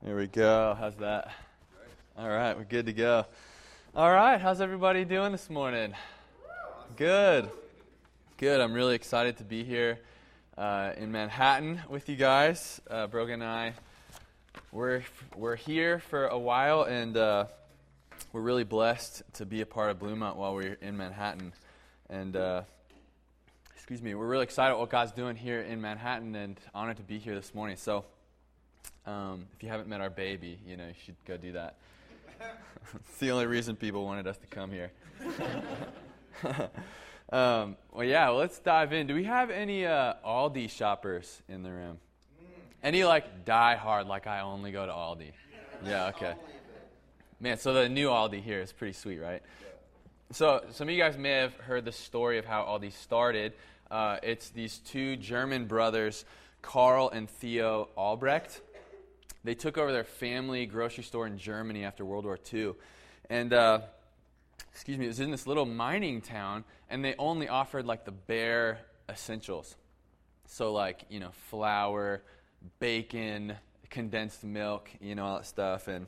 There we go. How's that? All right, we're good to go. All right, how's everybody doing this morning? Good. Good. I'm really excited to be here uh, in Manhattan with you guys. Uh, Brogan and I, we're, we're here for a while, and uh, we're really blessed to be a part of Bluemont while we're in Manhattan. And, uh, excuse me, we're really excited what God's doing here in Manhattan and honored to be here this morning. So, um, if you haven't met our baby, you know, you should go do that. it's the only reason people wanted us to come here. um, well, yeah, well, let's dive in. Do we have any uh, Aldi shoppers in the room? Any like die hard, like I only go to Aldi? Yeah, okay. Man, so the new Aldi here is pretty sweet, right? So, some of you guys may have heard the story of how Aldi started. Uh, it's these two German brothers, Karl and Theo Albrecht. They took over their family grocery store in Germany after World War II. And, uh, excuse me, it was in this little mining town, and they only offered like the bare essentials. So, like, you know, flour, bacon, condensed milk, you know, all that stuff. And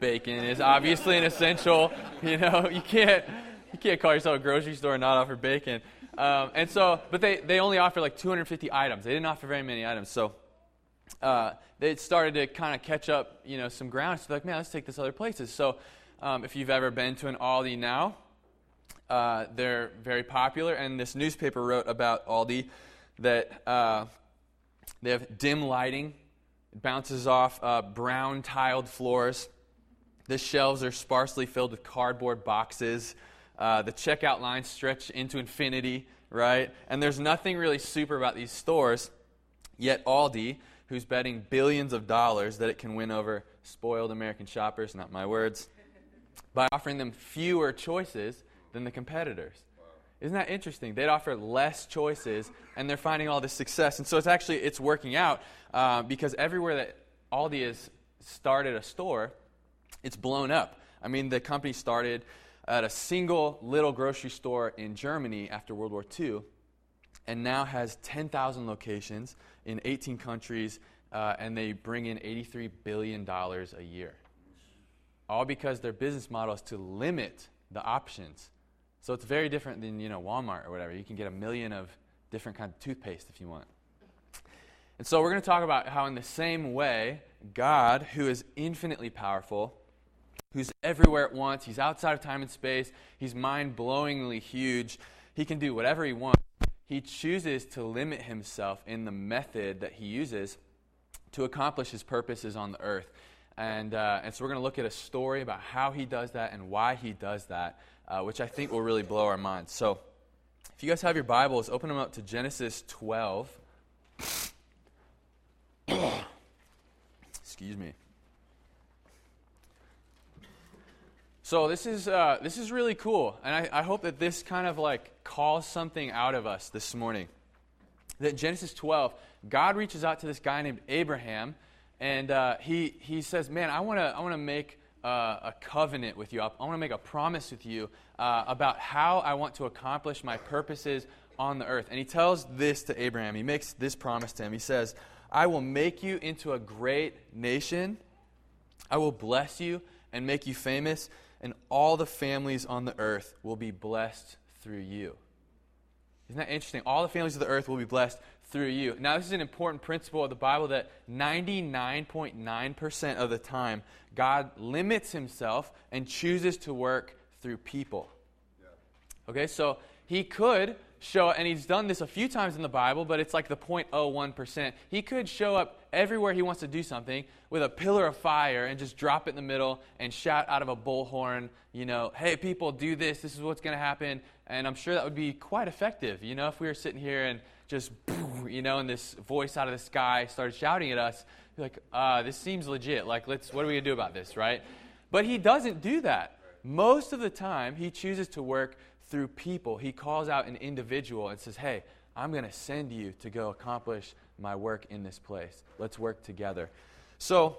bacon is obviously an essential. You know, you can't, you can't call yourself a grocery store and not offer bacon. Um, and so, but they, they only offer like 250 items. They didn't offer very many items. So, uh, they started to kind of catch up, you know, some ground. So they're like, man, let's take this other places. So um, if you've ever been to an Aldi now, uh, they're very popular. And this newspaper wrote about Aldi that uh, they have dim lighting, it bounces off uh, brown tiled floors. The shelves are sparsely filled with cardboard boxes. Uh, the checkout lines stretch into infinity, right? And there's nothing really super about these stores. Yet Aldi who's betting billions of dollars that it can win over spoiled American shoppers, not my words, by offering them fewer choices than the competitors. Isn't that interesting? They'd offer less choices, and they're finding all this success. And so it's actually it's working out uh, because everywhere that Aldi has started a store, it's blown up. I mean, the company started at a single little grocery store in Germany after World War II, and now has 10,000 locations in 18 countries, uh, and they bring in $83 billion a year. All because their business model is to limit the options. So it's very different than you know Walmart or whatever. You can get a million of different kinds of toothpaste if you want. And so we're going to talk about how, in the same way, God, who is infinitely powerful, who's everywhere at once, he's outside of time and space, he's mind blowingly huge, he can do whatever he wants he chooses to limit himself in the method that he uses to accomplish his purposes on the earth. And, uh, and so we're going to look at a story about how he does that and why he does that, uh, which I think will really blow our minds. So if you guys have your Bibles, open them up to Genesis 12. Excuse me. So this is uh, this is really cool, and I, I hope that this kind of like calls something out of us this morning. That Genesis 12, God reaches out to this guy named Abraham, and uh, he he says, "Man, I want to I want to make uh, a covenant with you. I want to make a promise with you uh, about how I want to accomplish my purposes on the earth." And he tells this to Abraham. He makes this promise to him. He says, "I will make you into a great nation. I will bless you and make you famous." And all the families on the earth will be blessed through you. Isn't that interesting? All the families of the earth will be blessed through you. Now, this is an important principle of the Bible that 99.9% of the time, God limits himself and chooses to work through people. Okay, so he could show, and he's done this a few times in the Bible, but it's like the 0.01%. He could show up everywhere he wants to do something with a pillar of fire and just drop it in the middle and shout out of a bullhorn, you know, hey, people, do this. This is what's going to happen. And I'm sure that would be quite effective, you know, if we were sitting here and just, you know, and this voice out of the sky started shouting at us, like, uh, this seems legit. Like, let's, what are we going to do about this, right? But he doesn't do that. Most of the time, he chooses to work through people. He calls out an individual and says, hey, I'm going to send you to go accomplish my work in this place. Let's work together. So,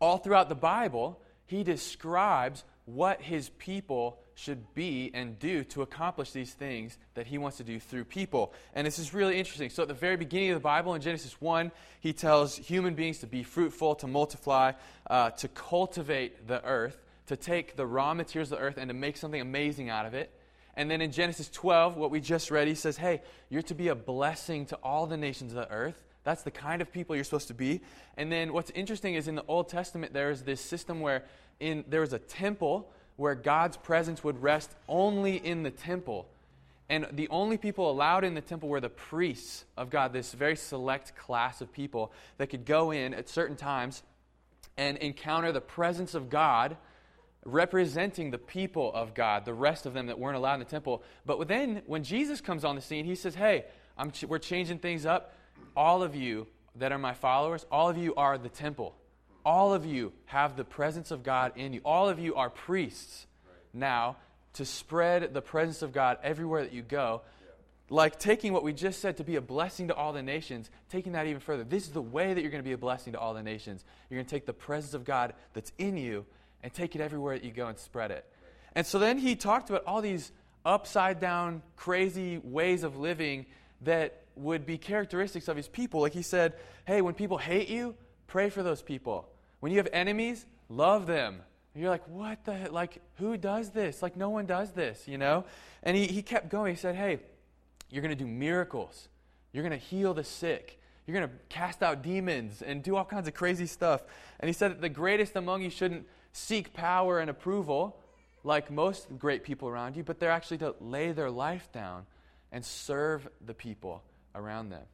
all throughout the Bible, he describes what his people should be and do to accomplish these things that he wants to do through people. And this is really interesting. So, at the very beginning of the Bible, in Genesis 1, he tells human beings to be fruitful, to multiply, uh, to cultivate the earth, to take the raw materials of the earth and to make something amazing out of it. And then in Genesis 12, what we just read, he says, Hey, you're to be a blessing to all the nations of the earth. That's the kind of people you're supposed to be. And then what's interesting is in the Old Testament, there is this system where in, there was a temple where God's presence would rest only in the temple. And the only people allowed in the temple were the priests of God, this very select class of people that could go in at certain times and encounter the presence of God representing the people of God, the rest of them that weren't allowed in the temple. But then when Jesus comes on the scene, he says, Hey, ch- we're changing things up. All of you that are my followers, all of you are the temple. All of you have the presence of God in you. All of you are priests now to spread the presence of God everywhere that you go. Like taking what we just said to be a blessing to all the nations, taking that even further. This is the way that you're going to be a blessing to all the nations. You're going to take the presence of God that's in you and take it everywhere that you go and spread it. And so then he talked about all these upside down, crazy ways of living that would be characteristics of his people. Like he said, hey, when people hate you, pray for those people. When you have enemies, love them. And you're like, what the like who does this? Like no one does this, you know? And he, he kept going. He said, Hey, you're gonna do miracles. You're gonna heal the sick. You're gonna cast out demons and do all kinds of crazy stuff. And he said that the greatest among you shouldn't seek power and approval like most great people around you, but they're actually to lay their life down and serve the people around them.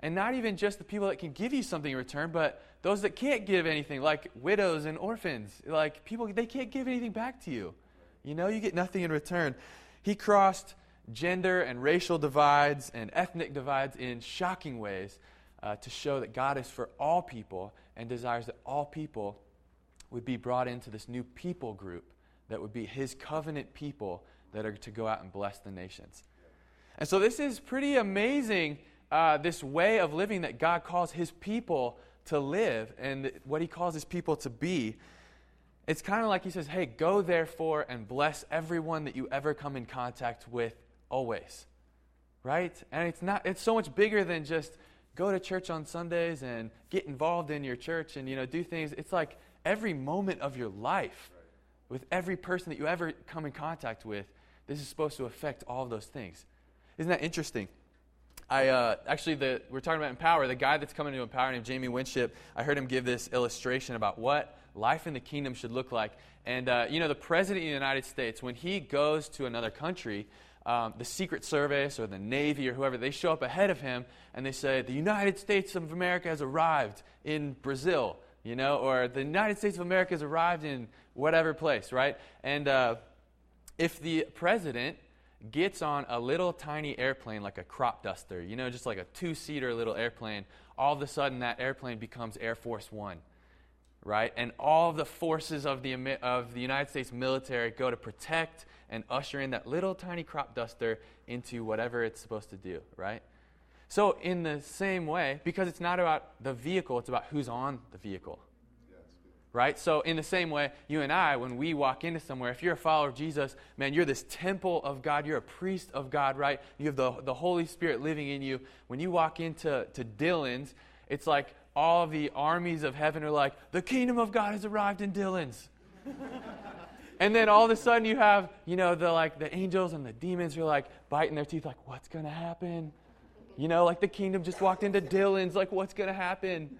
And not even just the people that can give you something in return, but those that can't give anything, like widows and orphans. Like people, they can't give anything back to you. You know, you get nothing in return. He crossed gender and racial divides and ethnic divides in shocking ways uh, to show that God is for all people and desires that all people would be brought into this new people group that would be his covenant people that are to go out and bless the nations. And so this is pretty amazing, uh, this way of living that God calls his people to live and what he calls his people to be. It's kind of like he says, hey, go therefore and bless everyone that you ever come in contact with always. Right? And it's not it's so much bigger than just go to church on Sundays and get involved in your church and you know do things. It's like every moment of your life, with every person that you ever come in contact with, this is supposed to affect all of those things. Isn't that interesting? I uh, actually, the, we're talking about Empower. The guy that's coming to Empower named Jamie Winship, I heard him give this illustration about what life in the kingdom should look like. And, uh, you know, the president of the United States, when he goes to another country, um, the Secret Service or the Navy or whoever, they show up ahead of him and they say, The United States of America has arrived in Brazil you know, or the United States of America has arrived in whatever place, right? And uh, if the president gets on a little tiny airplane like a crop duster, you know, just like a two seater little airplane, all of a sudden that airplane becomes Air Force One, right? And all the forces of the, of the United States military go to protect and usher in that little tiny crop duster into whatever it's supposed to do, right? So, in the same way, because it's not about the vehicle, it's about who's on the vehicle. Right? So, in the same way, you and I, when we walk into somewhere, if you're a follower of Jesus, man, you're this temple of God. You're a priest of God, right? You have the, the Holy Spirit living in you. When you walk into to Dillons, it's like all the armies of heaven are like, the kingdom of God has arrived in Dillons. and then all of a sudden you have, you know, the like the angels and the demons are like biting their teeth, like, what's gonna happen? You know, like the kingdom just walked into Dillons, like what's going to happen?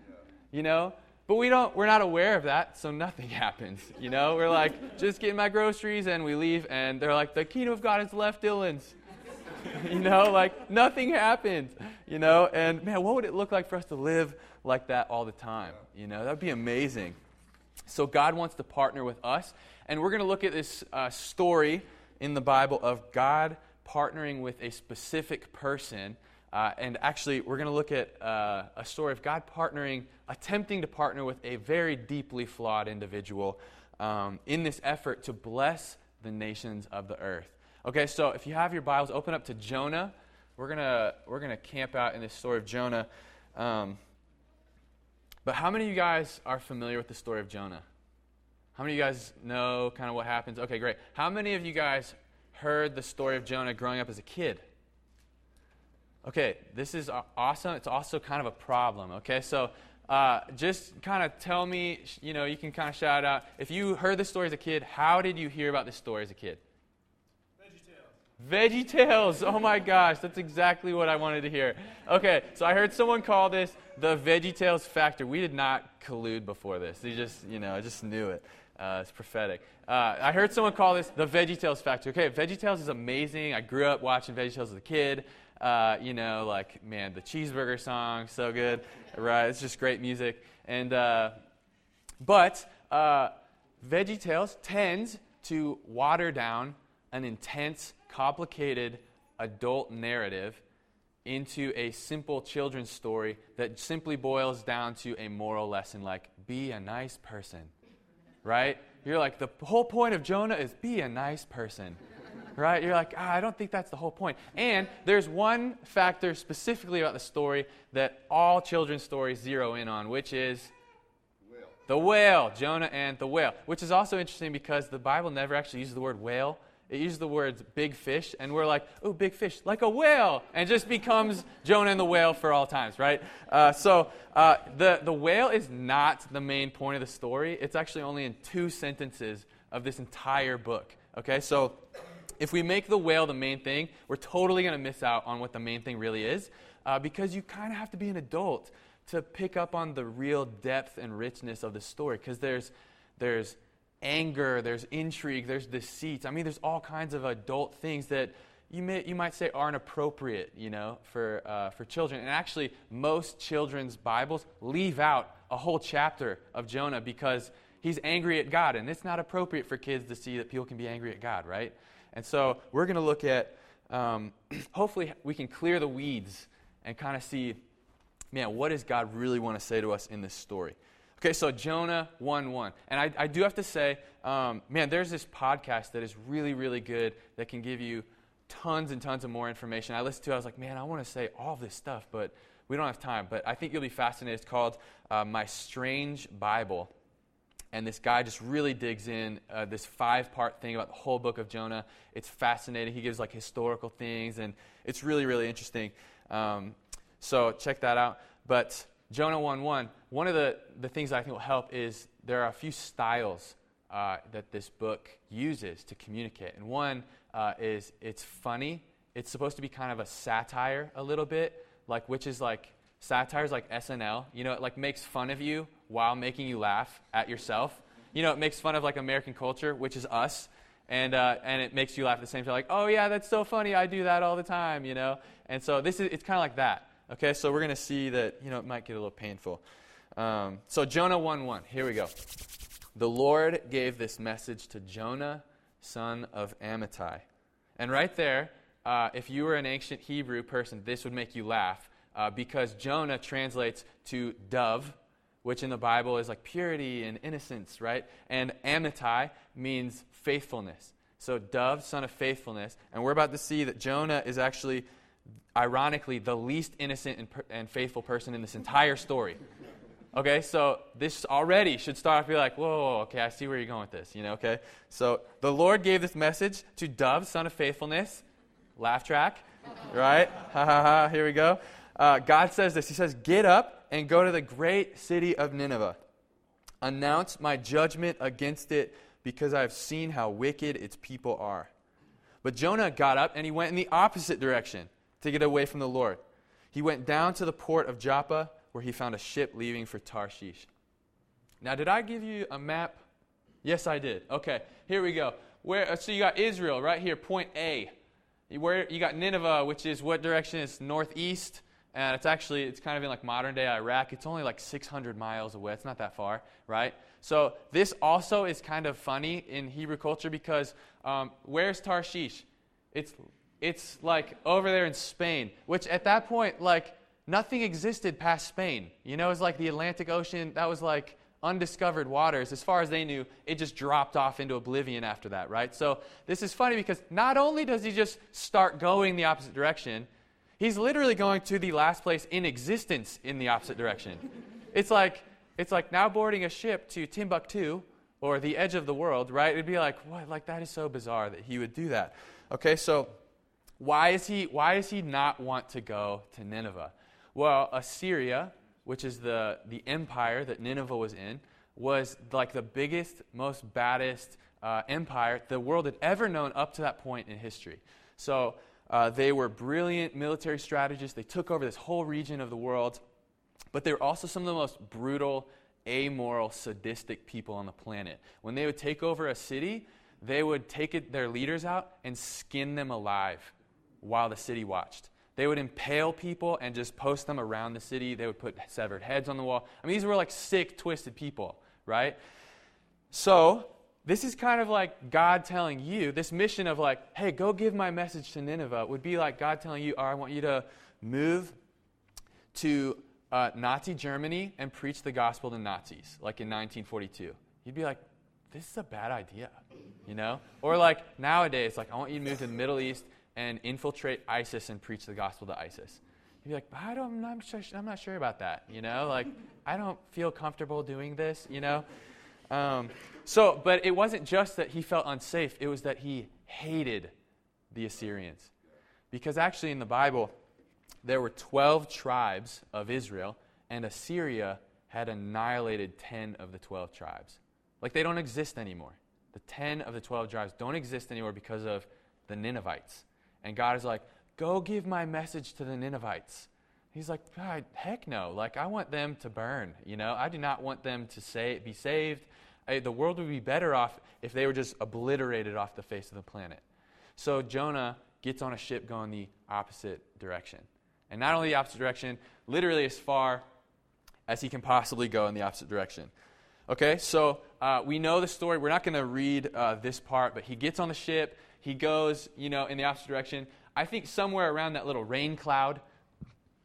You know? But we don't we're not aware of that, so nothing happens. You know? We're like just getting my groceries and we leave and they're like the kingdom of God has left Dillons. you know, like nothing happened, you know? And man, what would it look like for us to live like that all the time? You know, that'd be amazing. So God wants to partner with us, and we're going to look at this uh, story in the Bible of God partnering with a specific person uh, and actually, we're going to look at uh, a story of God partnering, attempting to partner with a very deeply flawed individual um, in this effort to bless the nations of the earth. Okay, so if you have your Bibles, open up to Jonah. We're going to we're gonna camp out in this story of Jonah. Um, but how many of you guys are familiar with the story of Jonah? How many of you guys know kind of what happens? Okay, great. How many of you guys heard the story of Jonah growing up as a kid? Okay, this is awesome. It's also kind of a problem. Okay, so uh, just kind of tell me, you know, you can kind of shout out. If you heard this story as a kid, how did you hear about this story as a kid? Veggie Tales. Veggie Tales, oh my gosh, that's exactly what I wanted to hear. Okay, so I heard someone call this the Veggie Tales Factor. We did not collude before this. You just, you know, I just knew it. Uh, it's prophetic. Uh, I heard someone call this the Veggie Tales Factor. Okay, Veggie Tales is amazing. I grew up watching Veggie Tales as a kid. Uh, you know, like, man, the cheeseburger song, so good, right? It's just great music. And, uh, but uh, Veggie Tales tends to water down an intense, complicated adult narrative into a simple children's story that simply boils down to a moral lesson like, be a nice person, right? You're like, the whole point of Jonah is be a nice person right? You're like, ah, I don't think that's the whole point. And there's one factor specifically about the story that all children's stories zero in on, which is whale. the whale, Jonah and the whale, which is also interesting because the Bible never actually uses the word whale. It uses the words big fish, and we're like, oh, big fish, like a whale, and just becomes Jonah and the whale for all times, right? Uh, so uh, the, the whale is not the main point of the story. It's actually only in two sentences of this entire book. Okay, so if we make the whale the main thing, we're totally going to miss out on what the main thing really is uh, because you kind of have to be an adult to pick up on the real depth and richness of the story because there's, there's anger, there's intrigue, there's deceit. I mean, there's all kinds of adult things that you, may, you might say aren't appropriate, you know, for, uh, for children. And actually, most children's Bibles leave out a whole chapter of Jonah because he's angry at God, and it's not appropriate for kids to see that people can be angry at God, right? And so we're going to look at, um, hopefully, we can clear the weeds and kind of see, man, what does God really want to say to us in this story? Okay, so Jonah 1 1. And I, I do have to say, um, man, there's this podcast that is really, really good that can give you tons and tons of more information. I listened to it, I was like, man, I want to say all this stuff, but we don't have time. But I think you'll be fascinated. It's called uh, My Strange Bible and this guy just really digs in uh, this five part thing about the whole book of jonah. It's fascinating. He gives like historical things and it's really really interesting. Um, so check that out. But jonah 1 1 one of the, the things i think will help is there are a few styles uh, that this book uses to communicate. And one uh, is it's funny. It's supposed to be kind of a satire a little bit like which is like satire is like snl you know it like makes fun of you while making you laugh at yourself. You know, it makes fun of like American culture, which is us, and uh, and it makes you laugh at the same time. Like, oh yeah, that's so funny. I do that all the time. You know, and so this is it's kind of like that. Okay, so we're gonna see that you know it might get a little painful. Um, so Jonah one one. Here we go. The Lord gave this message to Jonah, son of Amittai, and right there, uh, if you were an ancient Hebrew person, this would make you laugh uh, because Jonah translates to dove which in the Bible is like purity and innocence, right? And Amittai means faithfulness. So, dove, son of faithfulness. And we're about to see that Jonah is actually, ironically, the least innocent and, per- and faithful person in this entire story. Okay, so this already should start off be like, whoa, okay, I see where you're going with this, you know, okay? So the Lord gave this message to Dove, son of faithfulness. Laugh track, right? Ha ha ha, here we go. Uh, God says this He says, Get up and go to the great city of Nineveh. Announce my judgment against it because I have seen how wicked its people are. But Jonah got up and he went in the opposite direction to get away from the Lord. He went down to the port of Joppa where he found a ship leaving for Tarshish. Now, did I give you a map? Yes, I did. Okay, here we go. Where, uh, so you got Israel right here, point A. Where you got Nineveh, which is what direction? It's northeast and it's actually it's kind of in like modern day Iraq. It's only like 600 miles away. It's not that far, right? So this also is kind of funny in Hebrew culture because um, where's Tarshish? It's it's like over there in Spain, which at that point like nothing existed past Spain. You know, it's like the Atlantic Ocean. That was like undiscovered waters. As far as they knew, it just dropped off into oblivion after that, right? So this is funny because not only does he just start going the opposite direction, He's literally going to the last place in existence in the opposite direction. It's like, it's like now boarding a ship to Timbuktu or the edge of the world, right? It'd be like, what? Like, that is so bizarre that he would do that. Okay, so why is he, why does he not want to go to Nineveh? Well, Assyria, which is the, the empire that Nineveh was in, was like the biggest, most baddest uh, empire the world had ever known up to that point in history. So uh, they were brilliant military strategists. They took over this whole region of the world, but they were also some of the most brutal, amoral, sadistic people on the planet. When they would take over a city, they would take it, their leaders out and skin them alive while the city watched. They would impale people and just post them around the city. They would put severed heads on the wall. I mean, these were like sick, twisted people, right? So, this is kind of like God telling you, this mission of like, hey, go give my message to Nineveh would be like God telling you, oh, I want you to move to uh, Nazi Germany and preach the gospel to Nazis, like in 1942. You'd be like, this is a bad idea, you know? Or like nowadays, like, I want you to move to the Middle East and infiltrate ISIS and preach the gospel to ISIS. You'd be like, I don't, I'm not, sure, I'm not sure about that, you know? Like, I don't feel comfortable doing this, you know? Um, so, but it wasn't just that he felt unsafe, it was that he hated the Assyrians. Because actually, in the Bible, there were 12 tribes of Israel, and Assyria had annihilated 10 of the 12 tribes. Like, they don't exist anymore. The 10 of the 12 tribes don't exist anymore because of the Ninevites. And God is like, go give my message to the Ninevites. He's like, heck no. Like, I want them to burn. You know, I do not want them to say, be saved. I, the world would be better off if they were just obliterated off the face of the planet. So Jonah gets on a ship going the opposite direction. And not only the opposite direction, literally as far as he can possibly go in the opposite direction. Okay, so uh, we know the story. We're not going to read uh, this part, but he gets on the ship. He goes, you know, in the opposite direction. I think somewhere around that little rain cloud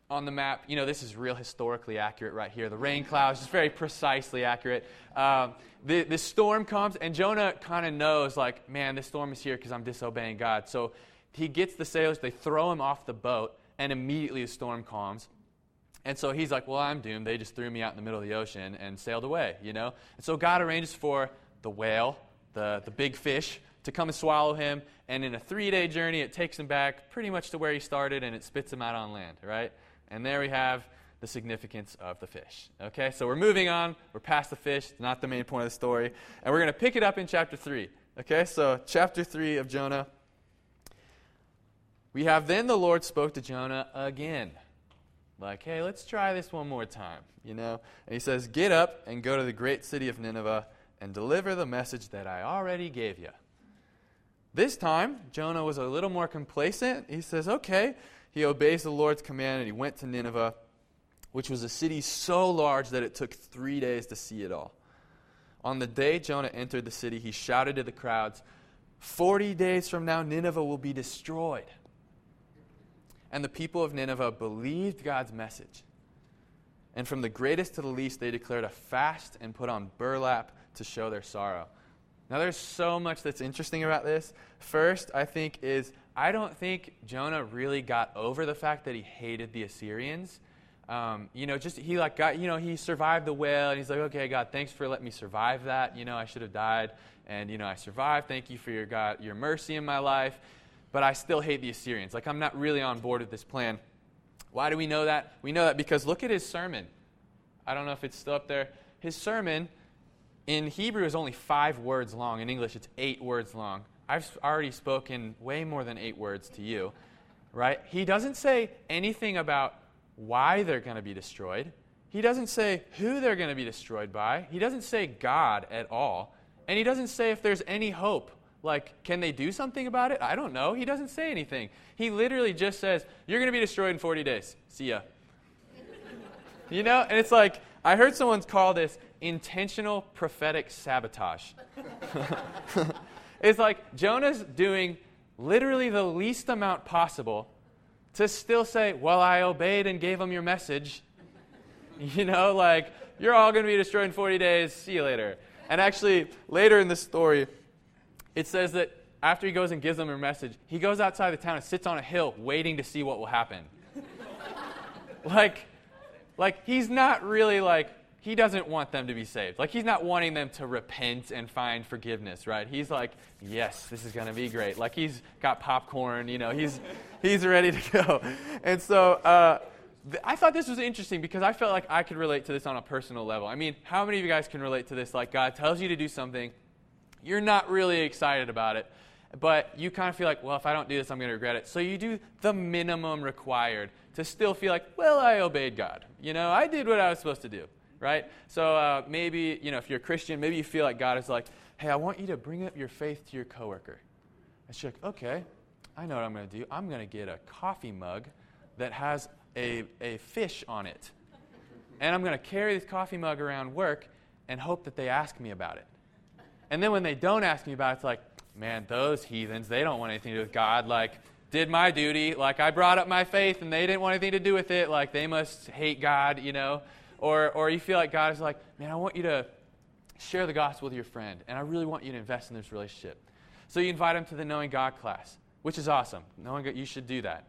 on the map. You know, this is real historically accurate right here. The rain clouds, just very precisely accurate. Um, the, the storm comes, and Jonah kind of knows, like, man, this storm is here because I'm disobeying God. So he gets the sailors, they throw him off the boat, and immediately the storm calms. And so he's like, well, I'm doomed. They just threw me out in the middle of the ocean and sailed away, you know? And so God arranges for the whale, the, the big fish, to come and swallow him. And in a three day journey, it takes him back pretty much to where he started and it spits him out on land, right? And there we have the significance of the fish. Okay, so we're moving on. We're past the fish, it's not the main point of the story. And we're going to pick it up in chapter 3. Okay, so chapter 3 of Jonah. We have then the Lord spoke to Jonah again. Like, hey, let's try this one more time, you know? And he says, Get up and go to the great city of Nineveh and deliver the message that I already gave you. This time, Jonah was a little more complacent. He says, Okay, he obeys the Lord's command and he went to Nineveh, which was a city so large that it took three days to see it all. On the day Jonah entered the city, he shouted to the crowds, 40 days from now, Nineveh will be destroyed. And the people of Nineveh believed God's message. And from the greatest to the least, they declared a fast and put on burlap to show their sorrow. Now, there's so much that's interesting about this. First, I think, is I don't think Jonah really got over the fact that he hated the Assyrians. Um, you know, just he like got, you know, he survived the whale, and he's like, okay, God, thanks for letting me survive that. You know, I should have died, and you know, I survived. Thank you for your God, your mercy in my life. But I still hate the Assyrians. Like, I'm not really on board with this plan. Why do we know that? We know that because look at his sermon. I don't know if it's still up there. His sermon in Hebrew is only five words long. In English, it's eight words long. I've already spoken way more than eight words to you, right? He doesn't say anything about why they're going to be destroyed. He doesn't say who they're going to be destroyed by. He doesn't say God at all. And he doesn't say if there's any hope. Like, can they do something about it? I don't know. He doesn't say anything. He literally just says, You're going to be destroyed in 40 days. See ya. you know? And it's like, I heard someone call this intentional prophetic sabotage. It's like Jonah's doing literally the least amount possible to still say, Well, I obeyed and gave them your message. You know, like, you're all going to be destroyed in 40 days. See you later. And actually, later in the story, it says that after he goes and gives them their message, he goes outside the town and sits on a hill waiting to see what will happen. like, like he's not really like he doesn't want them to be saved. Like, he's not wanting them to repent and find forgiveness, right? He's like, yes, this is going to be great. Like, he's got popcorn, you know, he's, he's ready to go. And so, uh, th- I thought this was interesting because I felt like I could relate to this on a personal level. I mean, how many of you guys can relate to this? Like, God tells you to do something, you're not really excited about it, but you kind of feel like, well, if I don't do this, I'm going to regret it. So you do the minimum required to still feel like, well, I obeyed God. You know, I did what I was supposed to do right? So uh, maybe, you know, if you're a Christian, maybe you feel like God is like, hey, I want you to bring up your faith to your coworker. And she's like, okay, I know what I'm going to do. I'm going to get a coffee mug that has a, a fish on it. And I'm going to carry this coffee mug around work and hope that they ask me about it. And then when they don't ask me about it, it's like, man, those heathens, they don't want anything to do with God. Like, did my duty. Like, I brought up my faith and they didn't want anything to do with it. Like, they must hate God, you know. Or, or you feel like God is like, man, I want you to share the gospel with your friend, and I really want you to invest in this relationship. So you invite them to the Knowing God class, which is awesome. Knowing God, you should do that.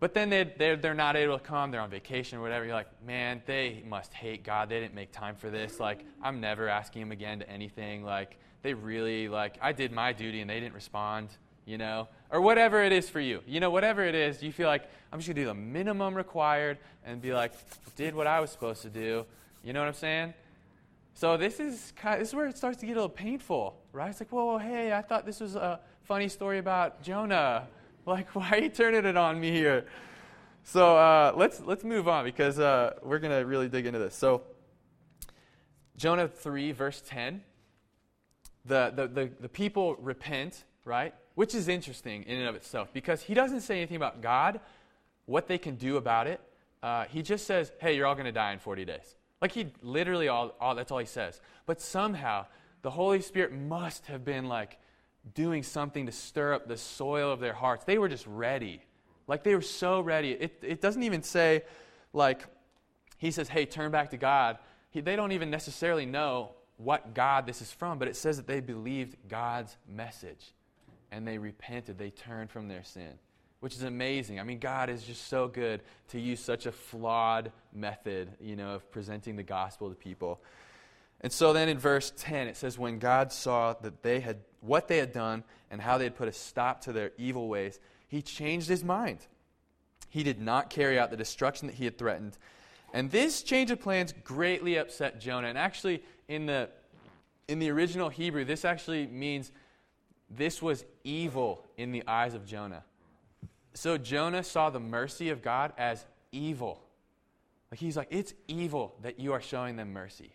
But then they, they're, they're not able to come, they're on vacation or whatever. You're like, man, they must hate God. They didn't make time for this. Like, I'm never asking them again to anything. Like, they really, like, I did my duty and they didn't respond, you know? Or whatever it is for you. You know, whatever it is, you feel like, I'm just going to do the minimum required and be like, did what I was supposed to do. You know what I'm saying? So this is kind of, this is where it starts to get a little painful, right? It's like, whoa, hey, I thought this was a funny story about Jonah. Like, why are you turning it on me here? So uh, let's let's move on because uh, we're gonna really dig into this. So Jonah three verse ten. The, the, the, the people repent, right? Which is interesting in and of itself because he doesn't say anything about God, what they can do about it. Uh, he just says, hey, you're all going to die in 40 days. Like he literally, all, all, that's all he says. But somehow, the Holy Spirit must have been like doing something to stir up the soil of their hearts. They were just ready. Like they were so ready. It, it doesn't even say, like, he says, hey, turn back to God. He, they don't even necessarily know what God this is from, but it says that they believed God's message and they repented. They turned from their sin, which is amazing. I mean, God is just so good to use such a flawed method, you know, of presenting the gospel to people. And so then in verse 10, it says, When God saw that they had what they had done and how they had put a stop to their evil ways, he changed his mind. He did not carry out the destruction that he had threatened. And this change of plans greatly upset Jonah. And actually, in the, in the original Hebrew, this actually means this was evil in the eyes of Jonah. So Jonah saw the mercy of God as evil. Like he's like, it's evil that you are showing them mercy.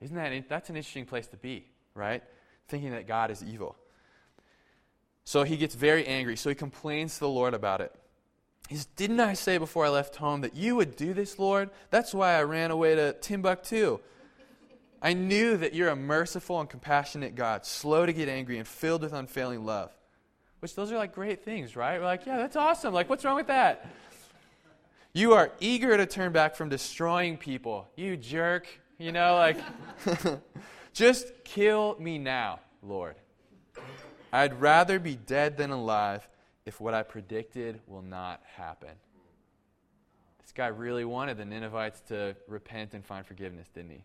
Isn't that that's an interesting place to be, right? Thinking that God is evil. So he gets very angry. So he complains to the Lord about it. He says, Didn't I say before I left home that you would do this, Lord? That's why I ran away to Timbuktu. I knew that you're a merciful and compassionate God, slow to get angry and filled with unfailing love. Which those are like great things, right? We're like, yeah, that's awesome. Like, what's wrong with that? You are eager to turn back from destroying people. You jerk. You know, like, just kill me now, Lord. I'd rather be dead than alive if what I predicted will not happen. This guy really wanted the Ninevites to repent and find forgiveness, didn't he?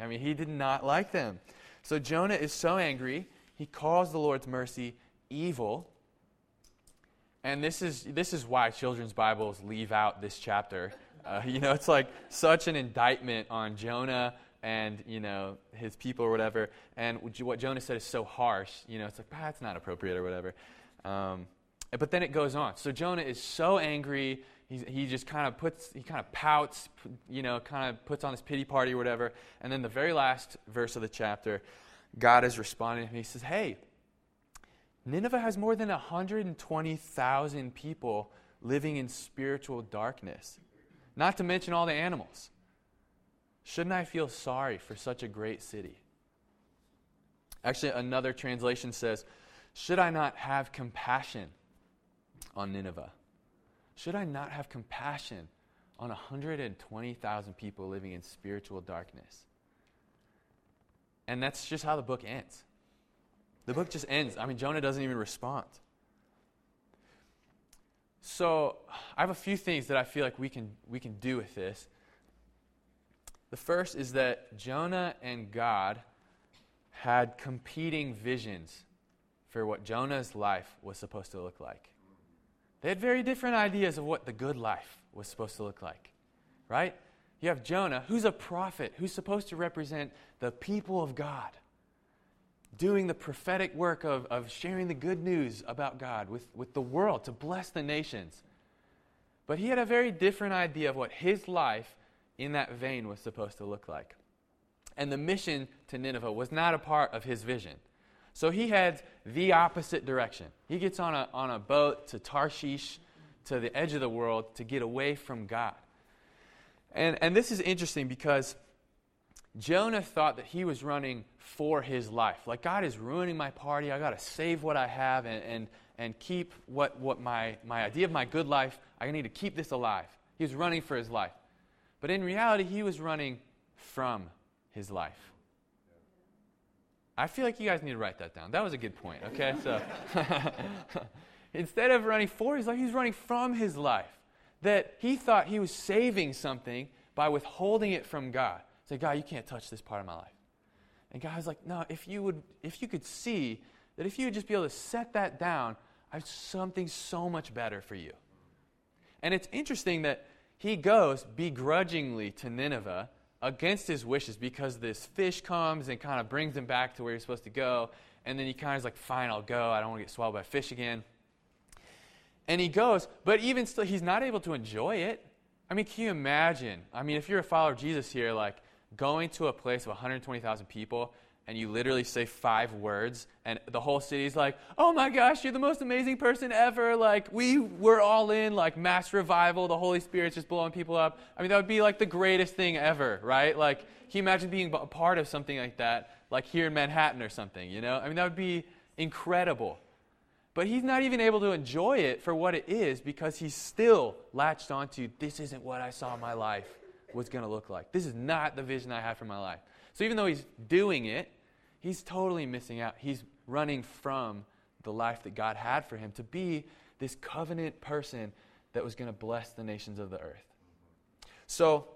I mean, he did not like them. So Jonah is so angry, he calls the Lord's mercy evil. And this is, this is why children's Bibles leave out this chapter. Uh, you know, it's like such an indictment on Jonah and, you know, his people or whatever. And what Jonah said is so harsh. You know, it's like, ah, it's not appropriate or whatever. Um, but then it goes on. So Jonah is so angry he, he just kind of puts, he kind of pouts, you know, kind of puts on his pity party or whatever. And then the very last verse of the chapter, God is responding him. He says, Hey, Nineveh has more than 120,000 people living in spiritual darkness, not to mention all the animals. Shouldn't I feel sorry for such a great city? Actually, another translation says, Should I not have compassion on Nineveh? Should I not have compassion on 120,000 people living in spiritual darkness? And that's just how the book ends. The book just ends. I mean, Jonah doesn't even respond. So, I have a few things that I feel like we can, we can do with this. The first is that Jonah and God had competing visions for what Jonah's life was supposed to look like. They had very different ideas of what the good life was supposed to look like, right? You have Jonah, who's a prophet, who's supposed to represent the people of God, doing the prophetic work of, of sharing the good news about God with, with the world to bless the nations. But he had a very different idea of what his life in that vein was supposed to look like. And the mission to Nineveh was not a part of his vision. So he heads the opposite direction. He gets on a, on a boat to Tarshish, to the edge of the world, to get away from God. And, and this is interesting because Jonah thought that he was running for his life. Like, God is ruining my party. I got to save what I have and, and, and keep what, what my, my idea of my good life, I need to keep this alive. He was running for his life. But in reality, he was running from his life. I feel like you guys need to write that down. That was a good point, okay? So instead of running for his life, he's running from his life. That he thought he was saving something by withholding it from God. Say, God, you can't touch this part of my life. And God was like, no, if you would, if you could see that if you would just be able to set that down, I have something so much better for you. And it's interesting that he goes begrudgingly to Nineveh against his wishes because this fish comes and kind of brings him back to where he's supposed to go. And then he kind of is like, fine, I'll go. I don't want to get swallowed by a fish again. And he goes, but even still, he's not able to enjoy it. I mean, can you imagine? I mean, if you're a follower of Jesus here, like going to a place of 120,000 people and you literally say five words and the whole city's like oh my gosh you're the most amazing person ever. Like we were all in like mass revival the holy spirit's just blowing people up. I mean that would be like the greatest thing ever right? Like can you imagine being a part of something like that like here in manhattan or something you know? I mean that would be incredible. But he's not even able to enjoy it for what it is because he's still latched onto this isn't what i saw my life was going to look like. This is not the vision i had for my life. So even though he's doing it, he's totally missing out. He's running from the life that God had for him to be this covenant person that was going to bless the nations of the earth. So,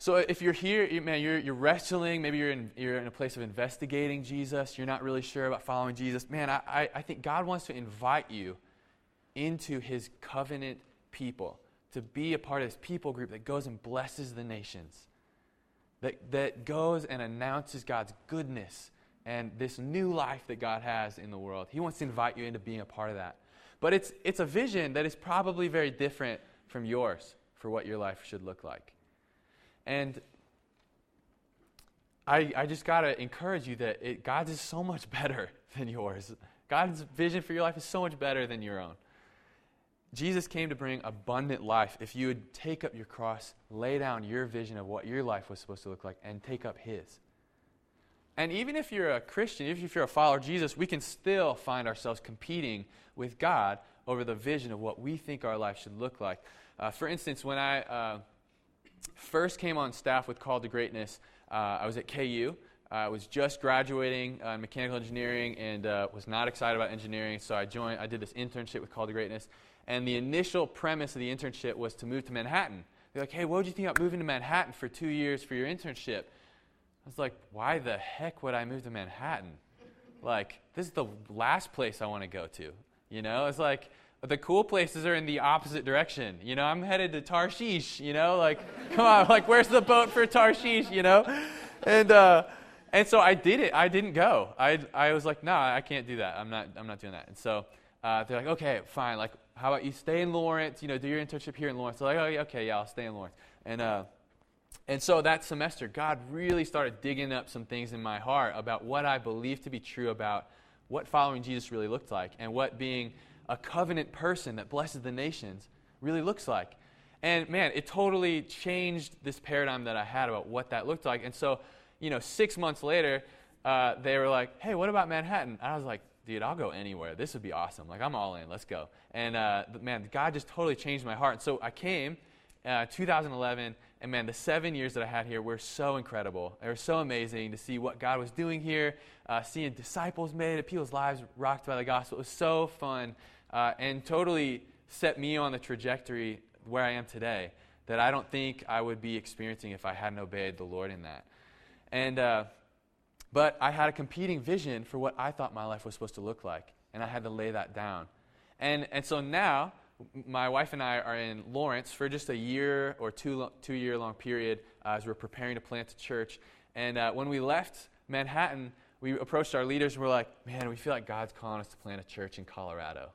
so if you're here, man, you're, you're wrestling, maybe you're in, you're in a place of investigating Jesus, you're not really sure about following Jesus, man, I, I, I think God wants to invite you into his covenant people, to be a part of his people group that goes and blesses the nations that, that goes and announces God's goodness and this new life that God has in the world. He wants to invite you into being a part of that. But it's, it's a vision that is probably very different from yours for what your life should look like. And I, I just got to encourage you that it, God's is so much better than yours. God's vision for your life is so much better than your own. Jesus came to bring abundant life. If you would take up your cross, lay down your vision of what your life was supposed to look like, and take up His. And even if you're a Christian, even if you're a follower of Jesus, we can still find ourselves competing with God over the vision of what we think our life should look like. Uh, for instance, when I uh, first came on staff with Call to Greatness, uh, I was at KU. I was just graduating in mechanical engineering and uh, was not excited about engineering, so I joined. I did this internship with Call to Greatness, and the initial premise of the internship was to move to Manhattan. They're like, hey, what would you think about moving to Manhattan for two years for your internship? I was like, why the heck would I move to Manhattan? Like, this is the last place I want to go to. You know, it's like the cool places are in the opposite direction. You know, I'm headed to Tarshish. You know, like, come on, like, where's the boat for Tarshish? You know, and uh, and so I did it. I didn't go. I I was like, nah, I can't do that. I'm not I'm not doing that. And so uh, they're like, okay, fine. Like, how about you stay in Lawrence? You know, do your internship here in Lawrence. So like, oh, okay, yeah, I'll stay in Lawrence. And uh, and so that semester, God really started digging up some things in my heart about what I believed to be true about what following Jesus really looked like and what being a covenant person that blesses the nations really looks like. And man, it totally changed this paradigm that I had about what that looked like. And so, you know, six months later, uh, they were like, hey, what about Manhattan? And I was like, dude, I'll go anywhere. This would be awesome. Like, I'm all in. Let's go. And uh, man, God just totally changed my heart. And so I came uh, 2011, and man, the seven years that I had here were so incredible. They were so amazing to see what God was doing here, uh, seeing disciples made, people's lives rocked by the gospel. It was so fun uh, and totally set me on the trajectory where I am today. that I don't think I would be experiencing if I hadn't obeyed the Lord in that. And, uh, but I had a competing vision for what I thought my life was supposed to look like, and I had to lay that down. And, and so now, my wife and I are in Lawrence for just a year or two, two year long period uh, as we're preparing to plant a church. And uh, when we left Manhattan, we approached our leaders and we're like, man, we feel like God's calling us to plant a church in Colorado.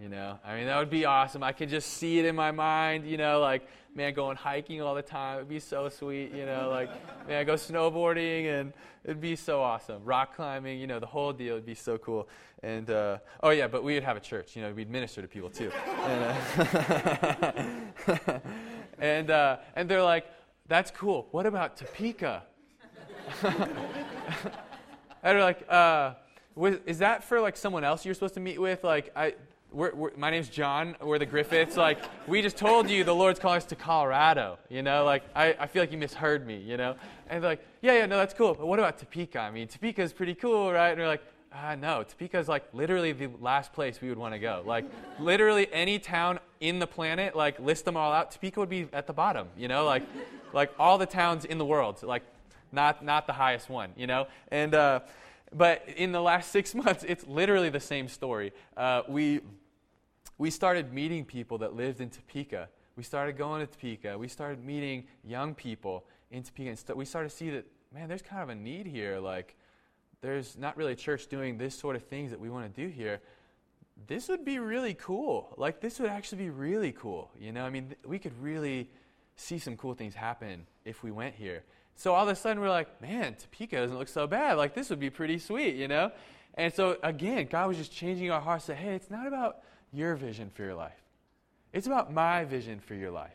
You know, I mean, that would be awesome. I could just see it in my mind, you know, like, man, going hiking all the time. It'd be so sweet, you know, like, man, go snowboarding and it'd be so awesome. Rock climbing, you know, the whole deal would be so cool. And, uh, oh, yeah, but we would have a church, you know, we'd minister to people too. And, uh, and, uh, and they're like, that's cool. What about Topeka? and they're like, uh, is that for like someone else you're supposed to meet with? Like, I, we're, we're, my name's John. We're the Griffiths. Like, we just told you the Lord's calling us to Colorado. You know, like, I, I feel like you misheard me, you know? And they're like, yeah, yeah, no, that's cool. But what about Topeka? I mean, Topeka's pretty cool, right? And we're like, ah, no, Topeka's like literally the last place we would want to go. Like, literally any town in the planet, like, list them all out. Topeka would be at the bottom, you know? Like, like all the towns in the world, like, not, not the highest one, you know? And, uh, but in the last six months, it's literally the same story. Uh, we we started meeting people that lived in Topeka. We started going to Topeka. We started meeting young people in Topeka. And st- we started to see that, man, there's kind of a need here. Like, there's not really a church doing this sort of things that we want to do here. This would be really cool. Like, this would actually be really cool. You know, I mean, th- we could really see some cool things happen if we went here. So all of a sudden, we're like, man, Topeka doesn't look so bad. Like, this would be pretty sweet, you know? And so, again, God was just changing our hearts. Say, hey, it's not about your vision for your life. It's about my vision for your life.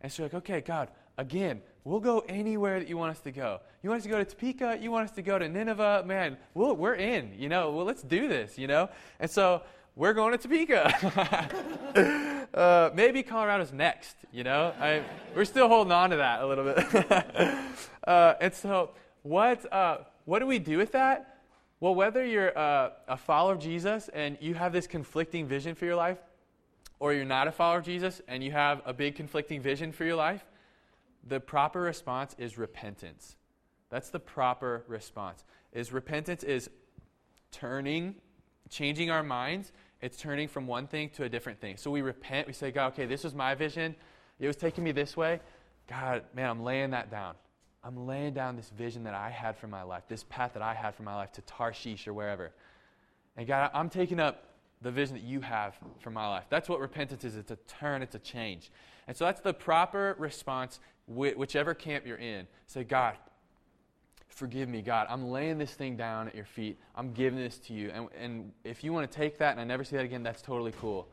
And so you're like, okay, God, again, we'll go anywhere that you want us to go. You want us to go to Topeka? You want us to go to Nineveh? Man, we we are in, you know, well, let's do this, you know? And so we're going to Topeka. uh, maybe Colorado's next, you know? I, we're still holding on to that a little bit. uh, and so what, uh, what do we do with that? Well, whether you're a, a follower of Jesus and you have this conflicting vision for your life, or you're not a follower of Jesus and you have a big conflicting vision for your life, the proper response is repentance. That's the proper response. Is repentance is turning, changing our minds. It's turning from one thing to a different thing. So we repent. We say, God, okay, this was my vision. It was taking me this way. God, man, I'm laying that down. I'm laying down this vision that I had for my life, this path that I had for my life to Tarshish or wherever. And God, I'm taking up the vision that you have for my life. That's what repentance is. It's a turn, it's a change. And so that's the proper response, whichever camp you're in. Say, God, forgive me, God. I'm laying this thing down at your feet. I'm giving this to you. And, and if you want to take that and I never see that again, that's totally cool.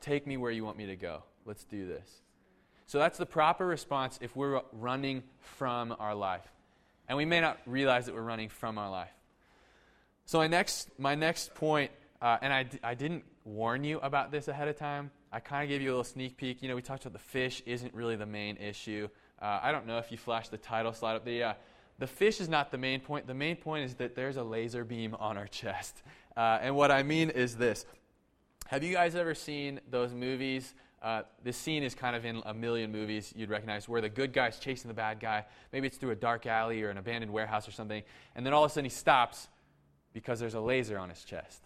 Take me where you want me to go. Let's do this. So that's the proper response if we're running from our life. And we may not realize that we're running from our life. So my next, my next point, uh, and I I didn't warn you about this ahead of time. I kind of gave you a little sneak peek. You know, we talked about the fish isn't really the main issue. Uh, I don't know if you flashed the title slide up. The, uh, the fish is not the main point. The main point is that there's a laser beam on our chest. Uh, and what I mean is this. Have you guys ever seen those movies uh, this scene is kind of in a million movies you'd recognize where the good guy's chasing the bad guy. Maybe it's through a dark alley or an abandoned warehouse or something. And then all of a sudden he stops because there's a laser on his chest.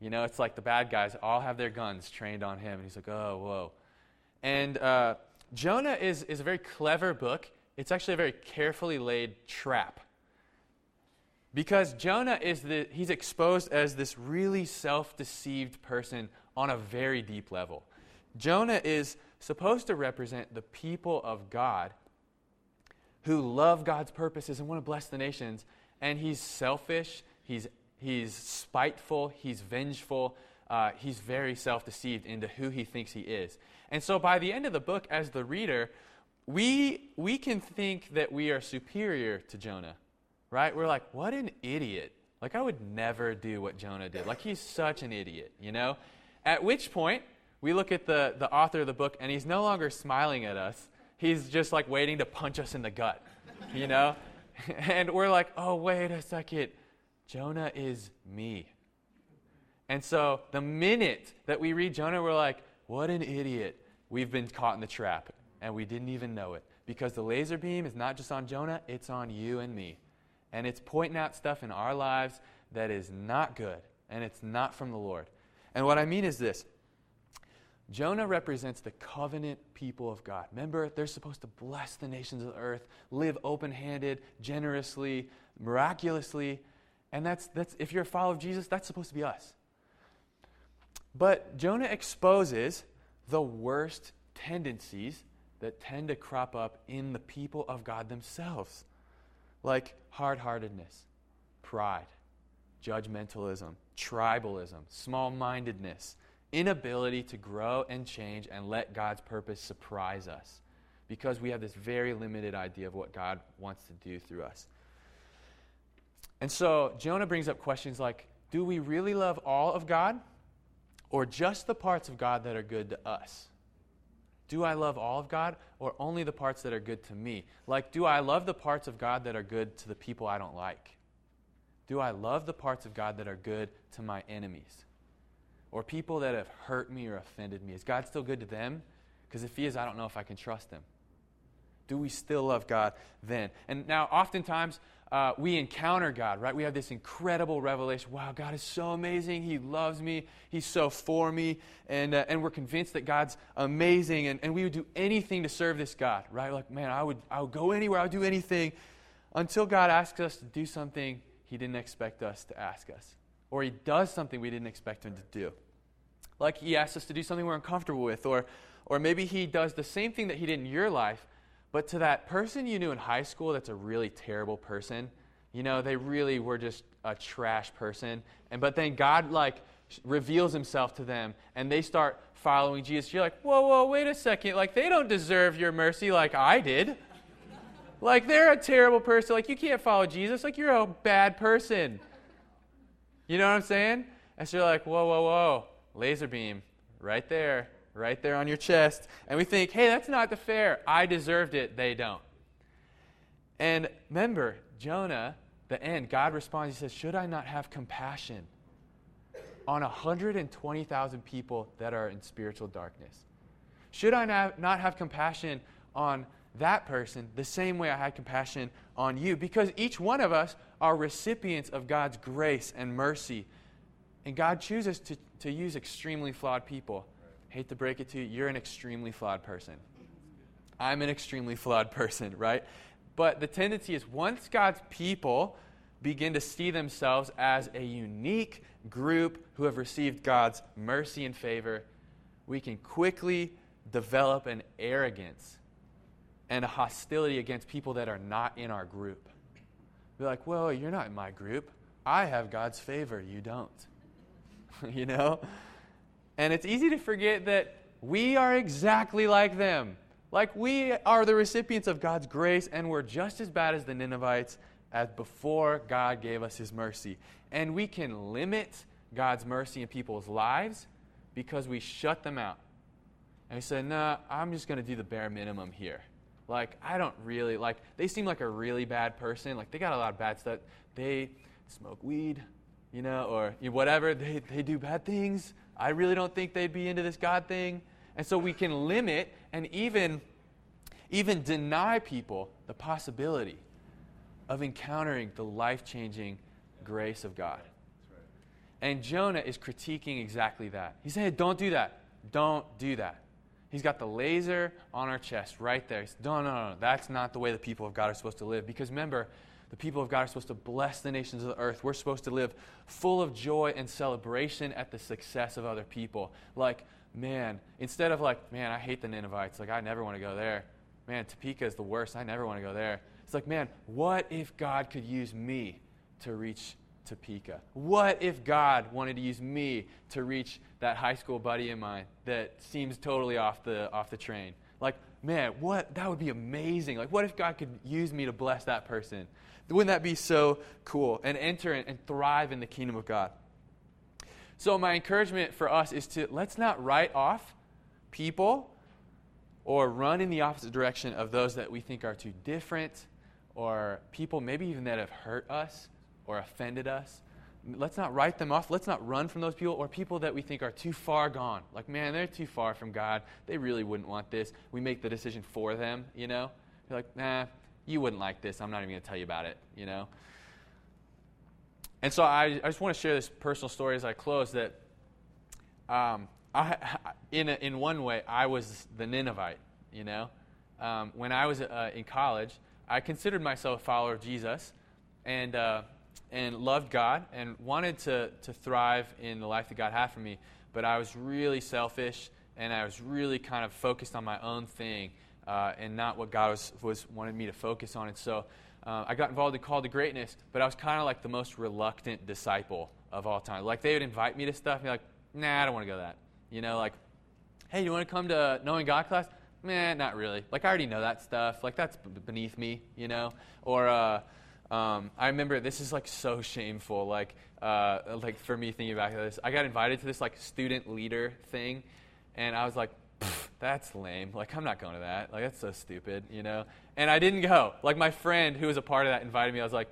You know, it's like the bad guys all have their guns trained on him. And he's like, oh, whoa. And uh, Jonah is, is a very clever book. It's actually a very carefully laid trap. Because Jonah is the, he's exposed as this really self deceived person on a very deep level. Jonah is supposed to represent the people of God who love God's purposes and want to bless the nations. And he's selfish, he's, he's spiteful, he's vengeful, uh, he's very self deceived into who he thinks he is. And so by the end of the book, as the reader, we, we can think that we are superior to Jonah, right? We're like, what an idiot. Like, I would never do what Jonah did. Like, he's such an idiot, you know? At which point, we look at the, the author of the book, and he's no longer smiling at us. He's just like waiting to punch us in the gut, you know? and we're like, oh, wait a second. Jonah is me. And so the minute that we read Jonah, we're like, what an idiot. we've been caught in the trap and we didn't even know it. Because the laser beam is not just on Jonah, it's on you and me. And it's pointing out stuff in our lives that is not good and it's not from the Lord. And what I mean is this Jonah represents the covenant people of God. Remember, they're supposed to bless the nations of the earth, live open handed, generously, miraculously. And that's, that's, if you're a follower of Jesus, that's supposed to be us. But Jonah exposes the worst tendencies that tend to crop up in the people of God themselves, like hard heartedness, pride, judgmentalism, tribalism, small mindedness, inability to grow and change and let God's purpose surprise us because we have this very limited idea of what God wants to do through us. And so Jonah brings up questions like Do we really love all of God or just the parts of God that are good to us? Do I love all of God or only the parts that are good to me? Like, do I love the parts of God that are good to the people I don't like? Do I love the parts of God that are good to my enemies? Or people that have hurt me or offended me? Is God still good to them? Because if He is, I don't know if I can trust Him. Do we still love God then? And now, oftentimes, uh, we encounter God, right? We have this incredible revelation. Wow, God is so amazing. He loves me. He's so for me. And, uh, and we're convinced that God's amazing. And, and we would do anything to serve this God, right? Like, man, I would, I would go anywhere. I would do anything until God asks us to do something He didn't expect us to ask us. Or He does something we didn't expect Him to do. Like He asks us to do something we're uncomfortable with. Or, or maybe He does the same thing that He did in your life but to that person you knew in high school that's a really terrible person, you know, they really were just a trash person. And but then God like reveals himself to them and they start following Jesus. You're like, whoa, whoa, wait a second. Like they don't deserve your mercy like I did. like they're a terrible person. Like you can't follow Jesus. Like you're a bad person. You know what I'm saying? And so you're like, whoa, whoa, whoa. Laser beam right there right there on your chest. And we think, hey, that's not the fair. I deserved it. They don't. And remember, Jonah, the end, God responds, He says, Should I not have compassion on 120,000 people that are in spiritual darkness? Should I not have compassion on that person the same way I had compassion on you? Because each one of us are recipients of God's grace and mercy. And God chooses to, to use extremely flawed people hate to break it to you, you're an extremely flawed person. I'm an extremely flawed person, right? But the tendency is once God's people begin to see themselves as a unique group who have received God's mercy and favor, we can quickly develop an arrogance and a hostility against people that are not in our group. Be like, well, you're not in my group. I have God's favor. You don't. you know? And it's easy to forget that we are exactly like them. Like we are the recipients of God's grace, and we're just as bad as the Ninevites as before God gave us his mercy. And we can limit God's mercy in people's lives because we shut them out. And we say, nah, I'm just going to do the bare minimum here. Like, I don't really, like, they seem like a really bad person. Like, they got a lot of bad stuff. They smoke weed, you know, or whatever. They, they do bad things. I really don't think they'd be into this God thing. And so we can limit and even, even deny people the possibility of encountering the life changing grace of God. And Jonah is critiquing exactly that. He said, Don't do that. Don't do that. He's got the laser on our chest right there. Said, no, no, no, that's not the way the people of God are supposed to live. Because remember, the people of God are supposed to bless the nations of the earth. We're supposed to live full of joy and celebration at the success of other people. Like, man, instead of like, man, I hate the Ninevites. Like, I never want to go there. Man, Topeka is the worst. I never want to go there. It's like, man, what if God could use me to reach Topeka? What if God wanted to use me to reach that high school buddy of mine that seems totally off the, off the train? Like, man, what? That would be amazing. Like, what if God could use me to bless that person? Wouldn't that be so cool? And enter and thrive in the kingdom of God. So, my encouragement for us is to let's not write off people or run in the opposite direction of those that we think are too different or people maybe even that have hurt us or offended us. Let's not write them off. Let's not run from those people or people that we think are too far gone. Like, man, they're too far from God. They really wouldn't want this. We make the decision for them, you know? You're like, nah, you wouldn't like this. I'm not even going to tell you about it, you know? And so I, I just want to share this personal story as I close that um, I, in, a, in one way, I was the Ninevite, you know? Um, when I was uh, in college, I considered myself a follower of Jesus and, uh, and loved God and wanted to, to thrive in the life that God had for me. But I was really selfish and I was really kind of focused on my own thing uh, and not what God was, was wanted me to focus on. And so uh, I got involved in Call to Greatness, but I was kind of like the most reluctant disciple of all time. Like they would invite me to stuff and be like, nah, I don't want to go to that. You know, like, hey, you want to come to Knowing God class? Man, not really. Like I already know that stuff. Like that's beneath me, you know. Or uh, um, I remember this is like so shameful. Like uh, like for me thinking back to this, I got invited to this like student leader thing, and I was like, that's lame. Like, I'm not going to that. Like, that's so stupid, you know? And I didn't go. Like, my friend who was a part of that invited me. I was like,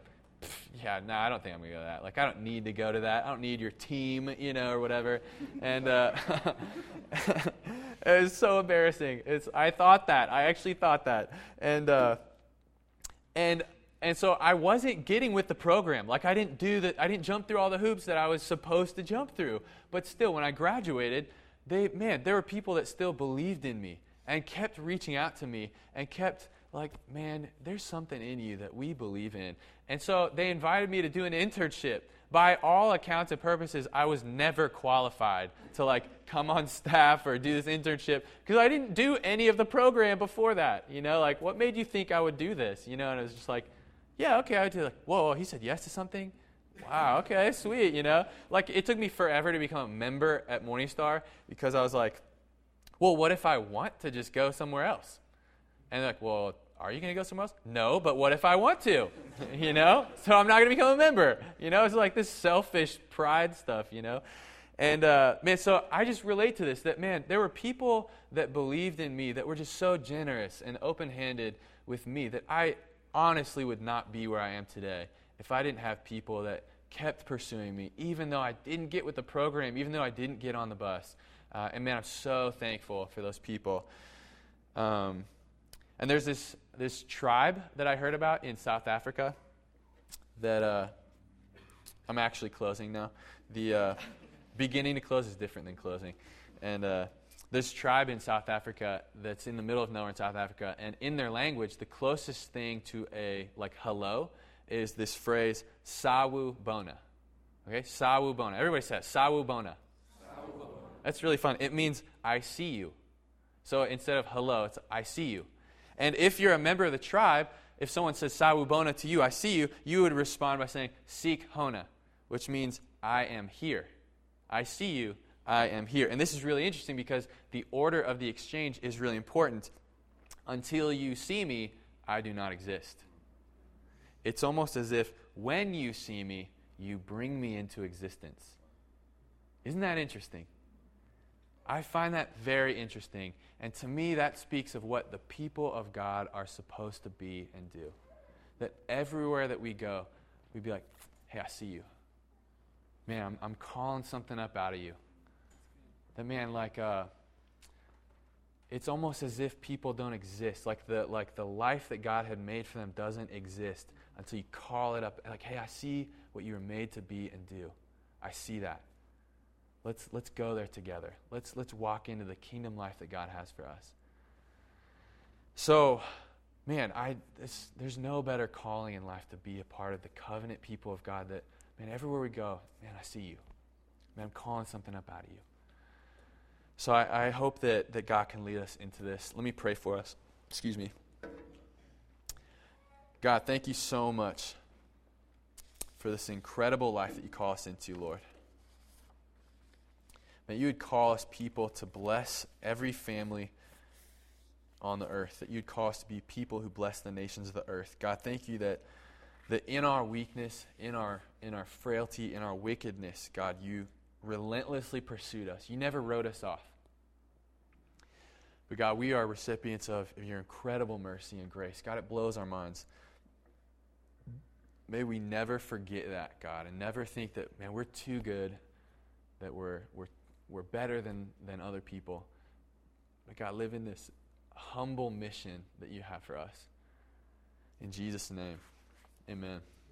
yeah, no, nah, I don't think I'm to go to that. Like, I don't need to go to that. I don't need your team, you know, or whatever. And uh, it was so embarrassing. It's, I thought that. I actually thought that. And, uh, and, and so I wasn't getting with the program. Like, I didn't do that. I didn't jump through all the hoops that I was supposed to jump through. But still, when I graduated, they, man, there were people that still believed in me and kept reaching out to me and kept like, man, there's something in you that we believe in. And so they invited me to do an internship. By all accounts and purposes, I was never qualified to like come on staff or do this internship because I didn't do any of the program before that. You know, like what made you think I would do this? You know, and it was just like, yeah, okay, I would do like, whoa, he said yes to something wow, okay, sweet, you know? Like, it took me forever to become a member at Morningstar because I was like, well, what if I want to just go somewhere else? And like, well, are you going to go somewhere else? No, but what if I want to? you know? So I'm not going to become a member. You know, it's like this selfish pride stuff, you know? And uh, man, so I just relate to this that, man, there were people that believed in me that were just so generous and open handed with me that I honestly would not be where I am today if I didn't have people that kept pursuing me, even though I didn't get with the program, even though I didn't get on the bus. Uh, and man, I'm so thankful for those people. Um, and there's this, this tribe that I heard about in South Africa that uh, I'm actually closing now. The uh, beginning to close is different than closing. And uh, this tribe in South Africa that's in the middle of nowhere in South Africa, and in their language, the closest thing to a like hello is this phrase, sawu bona. Okay, sawu bona. Everybody says sawu bona. That's really fun. It means I see you. So instead of hello, it's I see you. And if you're a member of the tribe, if someone says sawu bona to you, I see you, you would respond by saying Sikhona, which means I am here. I see you, I am here. And this is really interesting because the order of the exchange is really important. Until you see me, I do not exist. It's almost as if when you see me, you bring me into existence. Isn't that interesting? I find that very interesting. And to me, that speaks of what the people of God are supposed to be and do. That everywhere that we go, we'd be like, hey, I see you. Man, I'm, I'm calling something up out of you. That man, like, uh, it's almost as if people don't exist. Like the, like the life that God had made for them doesn't exist until you call it up like, hey, I see what you were made to be and do. I see that. Let's, let's go there together. Let's, let's walk into the kingdom life that God has for us. So, man, I, this, there's no better calling in life to be a part of the covenant people of God that, man, everywhere we go, man, I see you. Man, I'm calling something up out of you. So I, I hope that, that God can lead us into this. Let me pray for us. Excuse me. God, thank you so much for this incredible life that you call us into, Lord. That you would call us people to bless every family on the earth, that you'd call us to be people who bless the nations of the earth. God, thank you that, that in our weakness, in our, in our frailty, in our wickedness, God, you relentlessly pursued us. You never wrote us off. But God, we are recipients of your incredible mercy and grace. God, it blows our minds May we never forget that, God, and never think that, man, we're too good, that we're, we're, we're better than, than other people. But God, live in this humble mission that you have for us. In Jesus' name, amen.